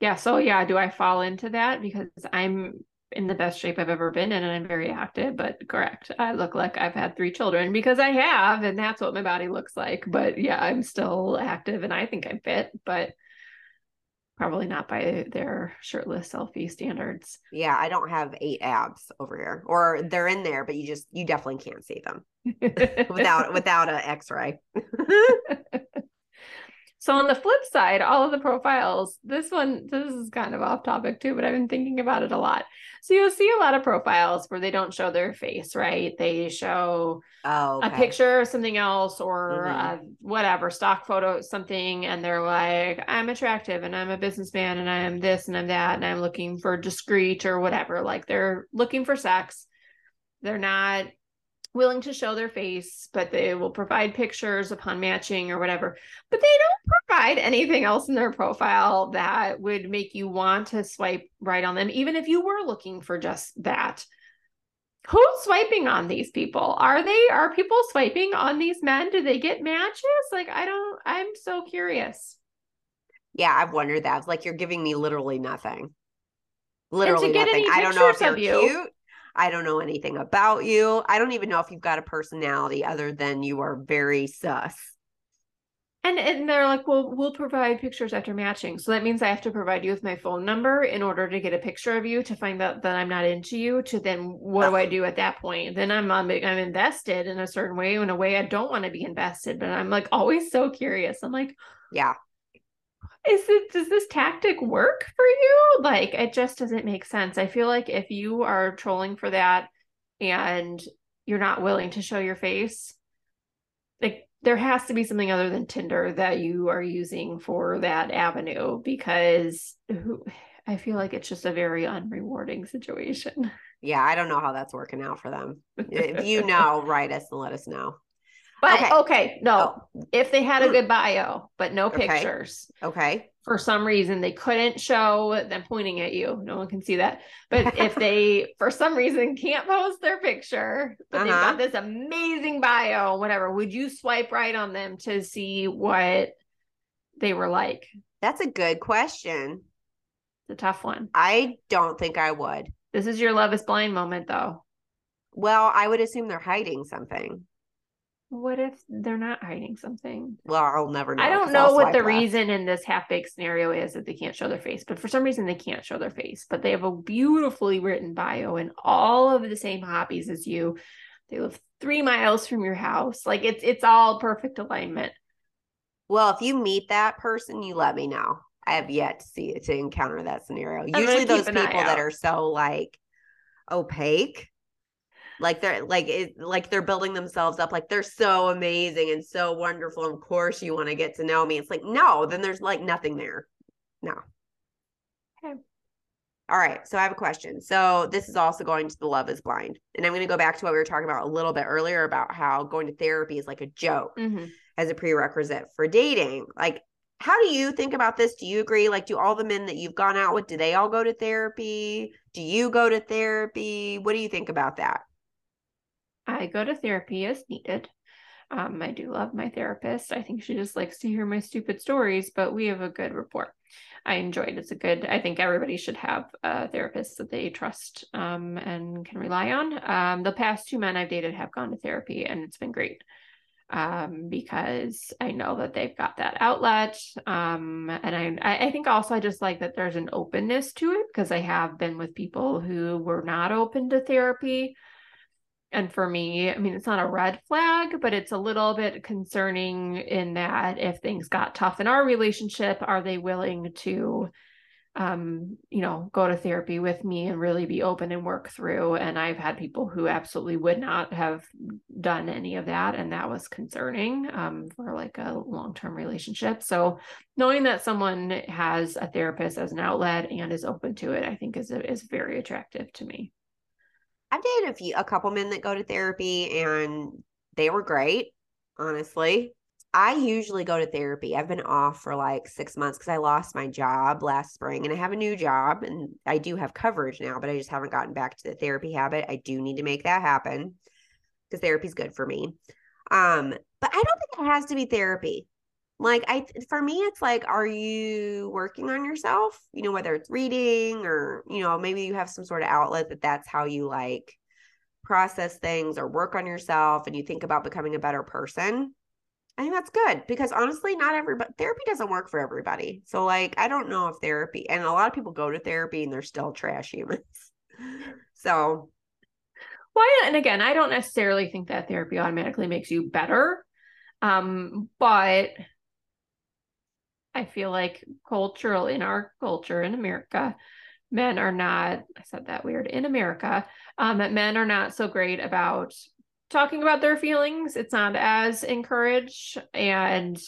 Yeah. So yeah, do I fall into that because I'm in the best shape I've ever been in and I'm very active, but correct. I look like I've had three children because I have, and that's what my body looks like. But yeah, I'm still active and I think I'm fit, but probably not by their shirtless selfie standards. Yeah, I don't have eight abs over here, or they're in there, but you just you definitely can't see them (laughs) without without an X-ray. (laughs) So on the flip side, all of the profiles, this one, this is kind of off topic too, but I've been thinking about it a lot. So you'll see a lot of profiles where they don't show their face, right? They show oh, okay. a picture or something else or mm-hmm. whatever, stock photo, something, and they're like, I'm attractive and I'm a businessman and I am this and I'm that and I'm looking for discreet or whatever. Like they're looking for sex. They're not willing to show their face, but they will provide pictures upon matching or whatever. But they don't provide anything else in their profile that would make you want to swipe right on them, even if you were looking for just that. Who's swiping on these people? Are they are people swiping on these men? Do they get matches? Like I don't I'm so curious. Yeah, I've wondered that. Like you're giving me literally nothing. Literally nothing. I don't know if you're you, cute. I don't know anything about you. I don't even know if you've got a personality other than you are very sus. And and they're like, well, we'll provide pictures after matching. So that means I have to provide you with my phone number in order to get a picture of you to find out that I'm not into you. To then, what do I uh-huh. do at that point? Then I'm I'm, I'm invested in a certain way, in a way I don't want to be invested. But I'm like always so curious. I'm like, yeah, is it does this tactic work for you? Like it just doesn't make sense. I feel like if you are trolling for that and you're not willing to show your face like there has to be something other than tinder that you are using for that avenue because i feel like it's just a very unrewarding situation. Yeah i don't know how that's working out for them. (laughs) If you know write us and let us know but okay, okay no. Oh. If they had a good bio, but no pictures. Okay. For some reason they couldn't show them pointing at you. No one can see that. But if they (laughs) for some reason can't post their picture, but uh-huh. they've got this amazing bio, whatever, would you swipe right on them to see what they were like? That's a good question. It's a tough one. I don't think I would. This is your love is blind moment though. Well, I would assume they're hiding something. What if they're not hiding something? Well, I'll never know. I don't know what the left. reason in this half baked scenario is that they can't show their face, but for some reason they can't show their face. But they have a beautifully written bio and all of the same hobbies as you. They live three miles from your house. Like it's it's all perfect alignment. Well, if you meet that person, you let me know. I have yet to see it to encounter that scenario. Usually those people that are so like opaque like they're like it like they're building themselves up like they're so amazing and so wonderful of course you want to get to know me. It's like no then there's like nothing there. No. Okay. All right so i have a question. So this is also going to the love is blind and i'm going to go back to what we were talking about a little bit earlier about how going to therapy is like a joke mm-hmm. as a prerequisite for dating. Like how do you think about this? Do you agree? Like do all the men that you've gone out with do they all go to therapy? Do you go to therapy? What do you think about that I go to therapy as needed. Um, I do love my therapist. I think she just likes to hear my stupid stories, but we have a good rapport. I enjoy it. It's a good, I think everybody should have a therapist that they trust um, and can rely on. Um, the past two men I've dated have gone to therapy and it's been great um, because I know that they've got that outlet. Um, and I, I think also I just like that there's an openness to it because I have been with people who were not open to therapy and for me, I mean, it's not a red flag, but it's a little bit concerning in that if things got tough in our relationship, are they willing to, um, you know, go to therapy with me and really be open and work through? And I've had people who absolutely would not have done any of that. And that was concerning um, for like a long term relationship. So knowing that someone has a therapist as an outlet and is open to it, I think is, is very attractive to me. I've dated a few, a couple men that go to therapy and they were great, honestly. I usually go to therapy. I've been off for like six months because I lost my job last spring and I have a new job and I do have coverage now, but I just haven't gotten back to the therapy habit. I do need to make that happen because therapy is good for me. Um, but I don't think it has to be therapy. Like I for me it's like are you working on yourself? You know whether it's reading or you know maybe you have some sort of outlet that that's how you like process things or work on yourself and you think about becoming a better person. I think that's good because honestly, not everybody therapy doesn't work for everybody. So like I don't know if therapy and a lot of people go to therapy and they're still trash humans. (laughs) (laughs) so well, and again, I don't necessarily think that therapy automatically makes you better. Um, but I feel like cultural in our culture in America, men are not, I said that weird, in America, um, that men are not so great about talking about their feelings. It's not as encouraged. And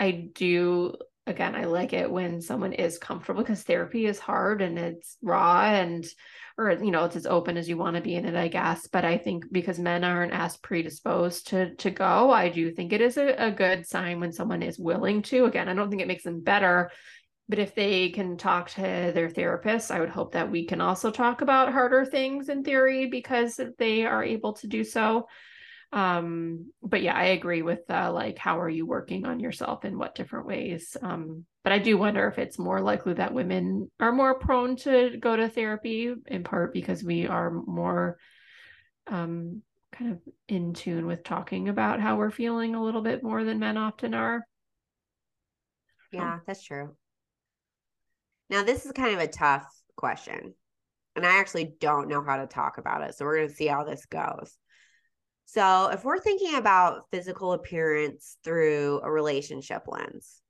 I do, again, I like it when someone is comfortable because therapy is hard and it's raw and or you know it's as open as you want to be in it i guess but i think because men aren't as predisposed to to go i do think it is a, a good sign when someone is willing to again i don't think it makes them better but if they can talk to their therapist i would hope that we can also talk about harder things in theory because they are able to do so um but yeah i agree with uh, like how are you working on yourself in what different ways um but I do wonder if it's more likely that women are more prone to go to therapy, in part because we are more um, kind of in tune with talking about how we're feeling a little bit more than men often are. Yeah, that's true. Now, this is kind of a tough question, and I actually don't know how to talk about it. So, we're going to see how this goes. So, if we're thinking about physical appearance through a relationship lens,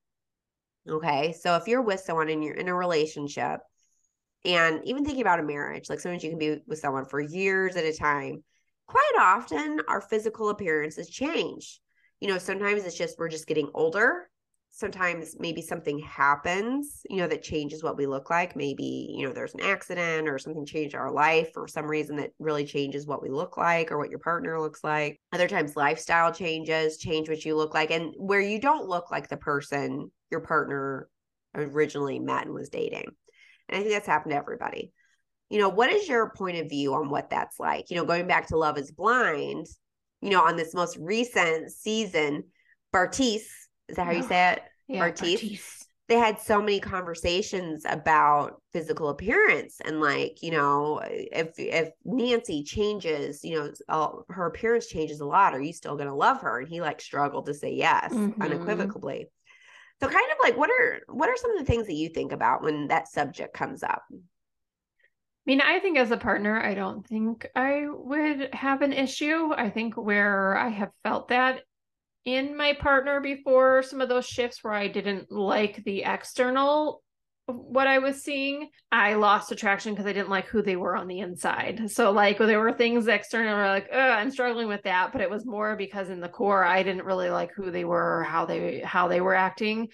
Okay. So if you're with someone and you're in a relationship, and even thinking about a marriage, like sometimes you can be with someone for years at a time, quite often our physical appearances change. You know, sometimes it's just we're just getting older. Sometimes maybe something happens, you know, that changes what we look like. Maybe, you know, there's an accident or something changed our life for some reason that really changes what we look like or what your partner looks like. Other times, lifestyle changes, change what you look like. And where you don't look like the person your partner originally met and was dating. And I think that's happened to everybody. You know, what is your point of view on what that's like? You know, going back to Love is Blind, you know, on this most recent season, Bartise, is that how you say it? Yeah. They had so many conversations about physical appearance and like, you know, if if Nancy changes, you know, all, her appearance changes a lot, are you still going to love her? And he like struggled to say yes mm-hmm. unequivocally. So kind of like what are what are some of the things that you think about when that subject comes up? I mean, I think as a partner, I don't think I would have an issue. I think where I have felt that in my partner before, some of those shifts where I didn't like the external what I was seeing, I lost attraction because I didn't like who they were on the inside. So like there were things external were like, I'm struggling with that, but it was more because in the core I didn't really like who they were, how they how they were acting.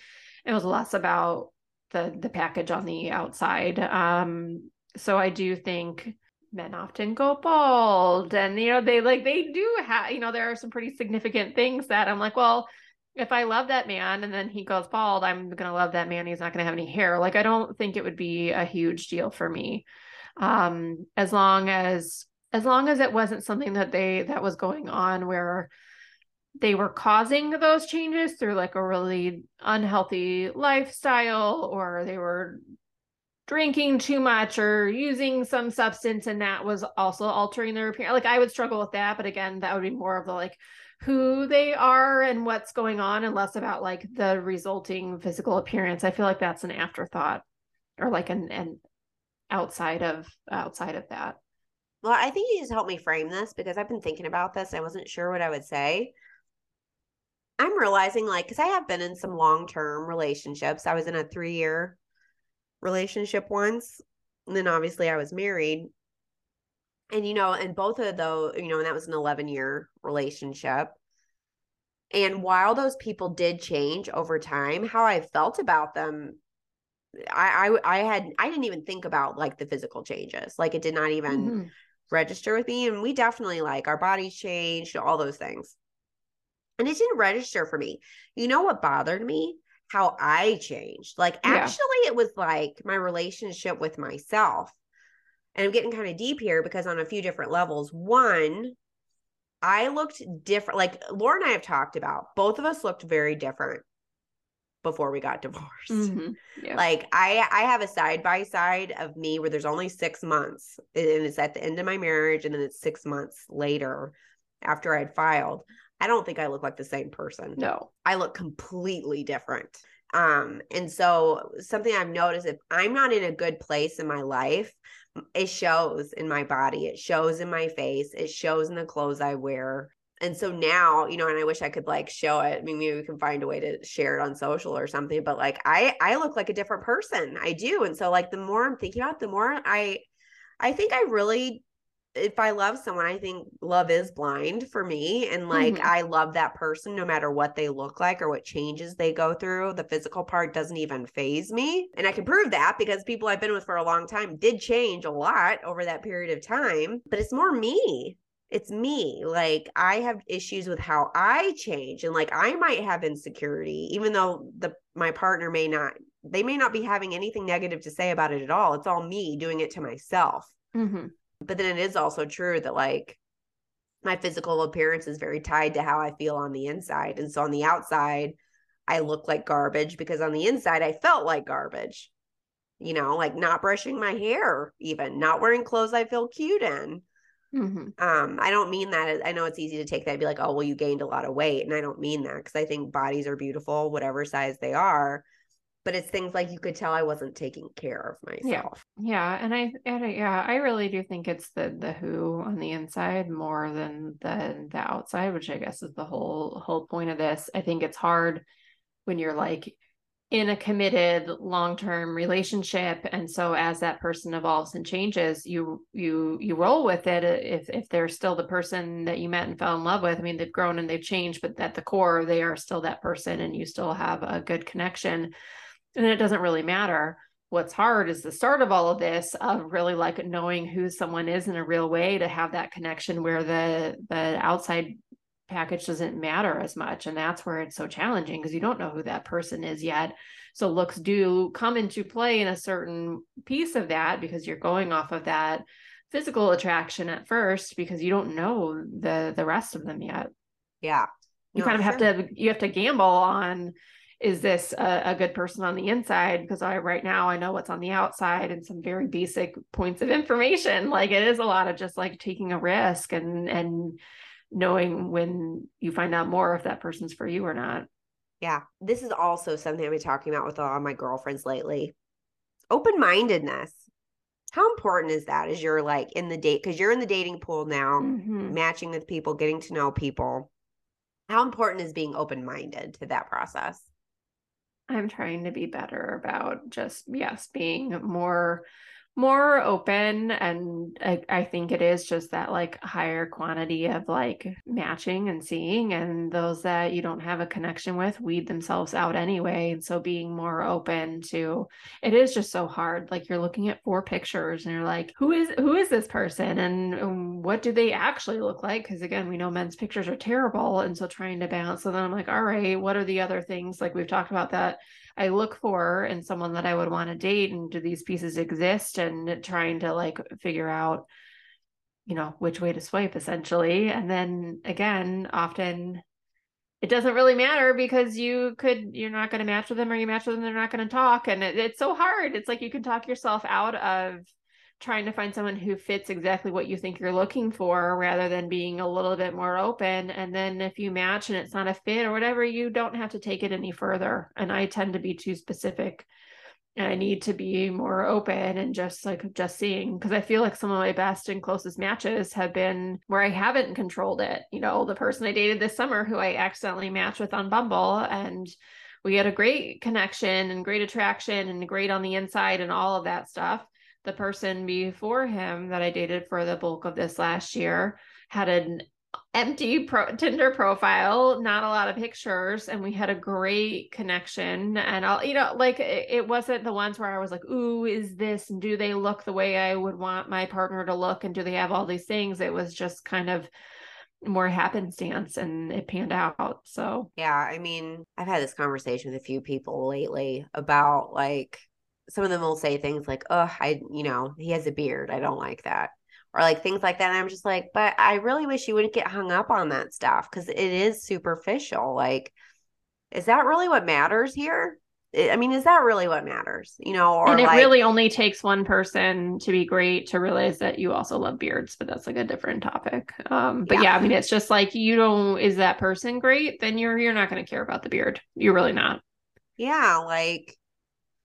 It was less about the the package on the outside. Um, so I do think men often go bald and you know they like they do have you know there are some pretty significant things that I'm like, well, if I love that man and then he goes bald, I'm gonna love that man. He's not gonna have any hair. Like I don't think it would be a huge deal for me. Um, as long as as long as it wasn't something that they that was going on where they were causing those changes through like a really unhealthy lifestyle or they were drinking too much or using some substance and that was also altering their appearance like i would struggle with that but again that would be more of the like who they are and what's going on and less about like the resulting physical appearance. I feel like that's an afterthought or like an an outside of outside of that. Well i think you just helped me frame this because i've been thinking about this i wasn't sure what i would say. I'm realizing like because i have been in some long-term relationships. I was in a three-year relationship once and then obviously i was married. And you know and both of those you know and that was an 11 year relationship. And while those people did change over time how i felt about them I, I i had i didn't even think about like the physical changes. Like it did not even mm-hmm. register with me and we definitely like our bodies changed all those things. And it didn't register for me. You know what bothered me how i changed like actually yeah. it was like my relationship with myself and I'm getting kind of deep here because on a few different levels. One, I looked different. Like Laura and I have talked about, both of us looked very different before we got divorced. Mhm. (laughs) Yeah. Like I I have a side by side of me where there's only 6 months and it's at the end of my marriage and then it's 6 months later after I'd filed. I don't think I look like the same person. no. I look completely different. Um, and so something I've noticed if I'm not in a good place in my life, it shows in my body, it shows in my face, it shows in the clothes I wear. And so now, you know, and I wish I could like show it. I mean, maybe we can find a way to share it on social or something, but like I I look like a different person. I do. And so like the more I'm thinking about, it, the more I I think I really if I love someone, I think love is blind for me. And like, Mhm. I love that person no matter what they look like or what changes they go through. The physical part doesn't even phase me. And I can prove that because people I've been with for a long time did change a lot over that period of time, but it's more me. It's me. Like, I have issues with how I change. And like, I might have insecurity, even though the my partner may not, they may not be having anything negative to say about it at all. It's all me doing it to myself hmm but then it is also true that like my physical appearance is very tied to how I feel on the inside. And so on the outside, I look like garbage because on the inside, I felt like garbage. You know, like not brushing my hair, even not wearing clothes I feel cute in. hmm Um, I don't mean that. I know it's easy to take that and be like, oh, well, you gained a lot of weight. And I don't mean that because I think bodies are beautiful, whatever size they are. But it's things like you could tell I wasn't taking care of myself. Yeah, and I, and I yeah, I really do think it's the the who on the inside more than the the outside, which I guess is the whole whole point of this. I think it's hard when you're like in a committed long-term relationship and so as that person evolves and changes you you you roll with it uh, if if they're still the person that you met and fell in love with i mean they've grown and they've changed but at the core they are still that person and you still have a good connection and it doesn't really matter. What's hard is the start of all of this of really like knowing who someone is in a real way to have that connection where the the outside package doesn't matter as much. And that's where it's so challenging because you don't know who that person is yet. So looks do come into play in a certain piece of that because you're going off of that physical attraction at first because you don't know the the rest of them yet. Yeah. you No, kind of have to you have to gamble on is this a, a good person on the inside because i right now i know what's on the outside and some very basic points of information (laughs) like it is a lot of just like taking a risk and and knowing when you find out more if that person's for you or not Yeah. This is also something I've been talking about with a lot of my girlfriends lately. Open mindedness. How important is that as you're like in the date? Because you're in the dating pool now, Mhm. matching with people, getting to know people. How important is being open minded to that process? I'm trying to be better about just yes being more more open and I, I think it is just that like higher quantity of like matching and seeing and those that you don't have a connection with weed themselves out anyway and so being more open to it is just so hard. Like you're looking at four pictures and you're like who is who is this person and um, what do they actually look like? Because again we know men's pictures are terrible and so trying to balance so then i'm like all right what are the other things? Like we've talked about that I look for in someone that I would want to date and do these pieces exist? And trying to like figure out you know which way to swipe essentially. And then again often it doesn't really matter because you could you're not going to match with them or you match with them they're not going to talk. And it, it's so hard. It's like you can talk yourself out of trying to find someone who fits exactly what you think you're looking for rather than being a little bit more open. And then if you match and it's not a fit or whatever you don't have to take it any further. And i tend to be too specific. And i need to be more open and just like just seeing because i feel like some of my best and closest matches have been where i haven't controlled it. You know the person i dated this summer who i accidentally matched with on bumble and we had a great connection and great attraction and great on the inside and all of that stuff the person before him that I dated for the bulk of this last year had an empty pro- Tinder profile, not a lot of pictures, and we had a great connection. And I'll, you know, like it, it wasn't the ones where I was like, "Ooh, is this? Do they look the way I would want my partner to look? And do they have all these things?" It was just kind of more happenstance, and it panned out. So Yeah. I mean, I've had this conversation with a few people lately about like, some of them will say things like, oh, I, you know, he has a beard. I don't like that. or like things like that. And I'm just like, but I really wish you wouldn't get hung up on that stuff because it is superficial. Like, is that really what matters here? I mean, is that really what matters? You know, or and it like, really only takes one person to be great to realize that you also love beards, but that's like a different topic. Um, but yeah. yeah, I mean, it's just like you don't is that person great? Then you're you're not going to care about the beard. You're really not. Yeah, like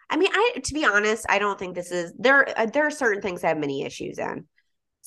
I mean, I to be honest, I don't think this is there. Uh, there are certain things I have many issues in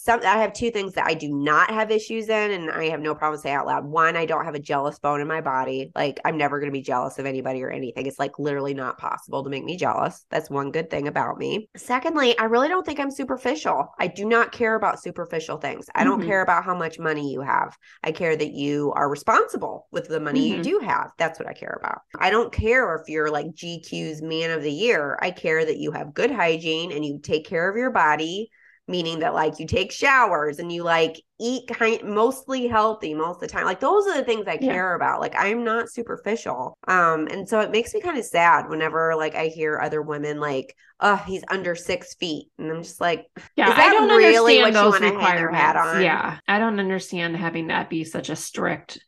some I have two things that I do not have issues in and I have no problem saying out loud. One, I don't have a jealous bone in my body. Like I'm never going to be jealous of anybody or anything. It's like literally not possible to make me jealous. That's one good thing about me. Secondly, I really don't think I'm superficial. I do not care about superficial things. I don't mm-hmm. care about how much money you have. I care that you are responsible with the money mm-hmm. you do have. That's what I care about. I don't care if you're like GQ's man of the year. I care that you have good hygiene and you take care of your body meaning that like you take showers and you like eat kind mostly healthy most of the time. Like those are the things i care yeah. about. Like i'm not superficial. Um and so it makes me kind of sad whenever like i hear other women like oh he's under six feet. And i'm just like yeah i don't really understand those requirements. yeah i don't understand having that be such a strict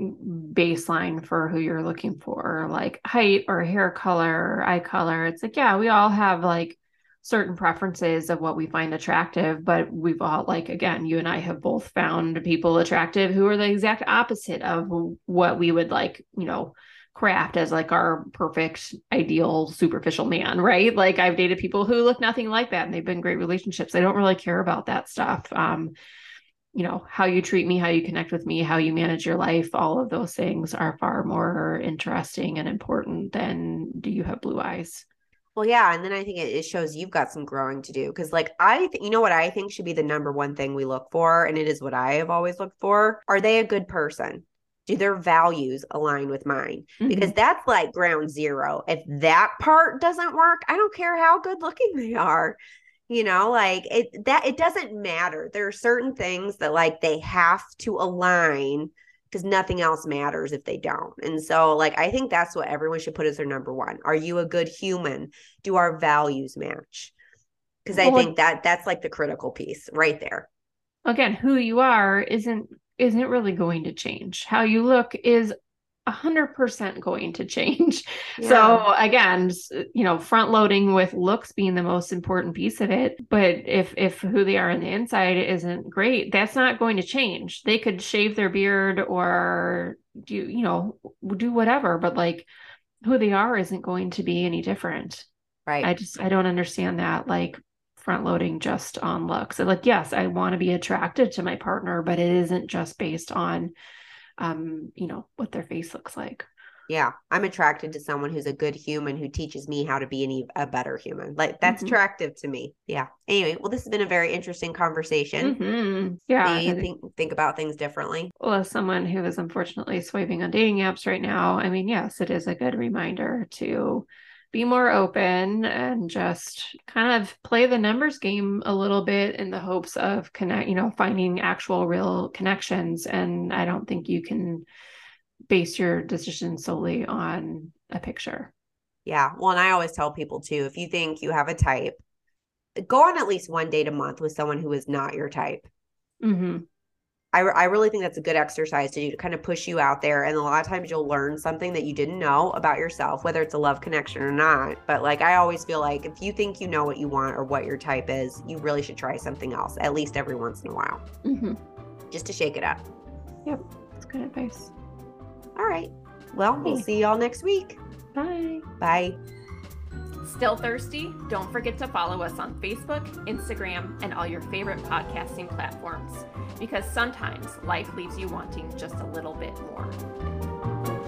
baseline for who you're looking for like height or hair color or eye color. It's like yeah we all have like certain preferences of what we find attractive but we've all like again you and i have both found people attractive who are the exact opposite of what we would like you know craft as like our perfect ideal superficial man right? Like i've dated people who look nothing like that and they've been great relationships. I don't really care about that stuff. Um you know how you treat me how you connect with me how you manage your life all of those things are far more interesting and important than do you have blue eyes well, yeah, and then I think it, it shows you've got some growing to do because, like, I, th- you know, what I think should be the number one thing we look for, and it is what I have always looked for. Are they a good person? Do their values align with mine? Mm-hmm. Because that's like ground zero. If that part doesn't work, I don't care how good looking they are. You know, like it that it doesn't matter. There are certain things that like they have to align because nothing else matters if they don't. And so, like, I think that's what everyone should put as their number one. Are you a good human? Do our values match? Because I well, think that that's like the critical piece right there. Again, who you are isn't isn't really going to change. How you look is 100% going to change. (laughs) Yeah. So again, you know, front loading with looks being the most important piece of it, but if if who they are on the inside isn't great, that's not going to change. They could shave their beard or do you know, do whatever, but like who they are isn't going to be any different. Right. I just I don't understand that like front loading just on looks. like yes, I want to be attracted to my partner, but it isn't just based on um, you know, what their face looks like. Yeah, I'm attracted to someone who's a good human who teaches me how to be an, a better human. Like that's mm-hmm. attractive to me. Yeah. Anyway, well, this has been a very interesting conversation. Mm-hmm. Yeah, Maybe think think about things differently. Well, as someone who is unfortunately swiping on dating apps right now, I mean, yes, it is a good reminder to be more open and just kind of play the numbers game a little bit in the hopes of connect, you know, finding actual real connections. And I don't think you can base your decision solely on a picture. Yeah. Well, and I always tell people too if you think you have a type, go on at least one date a month with someone who is not your type. Mm-hmm. I, I really think that's a good exercise to do to kind of push you out there. And a lot of times you'll learn something that you didn't know about yourself, whether it's a love connection or not. But like, I always feel like if you think you know what you want or what your type is, you really should try something else, at least every once in a while, mm-hmm. just to shake it up. Yep. That's good advice. All right. Well, we'll see y'all next week. Bye. Bye. Still thirsty? Don't forget to follow us on Facebook, Instagram, and all your favorite podcasting platforms because sometimes life leaves you wanting just a little bit more.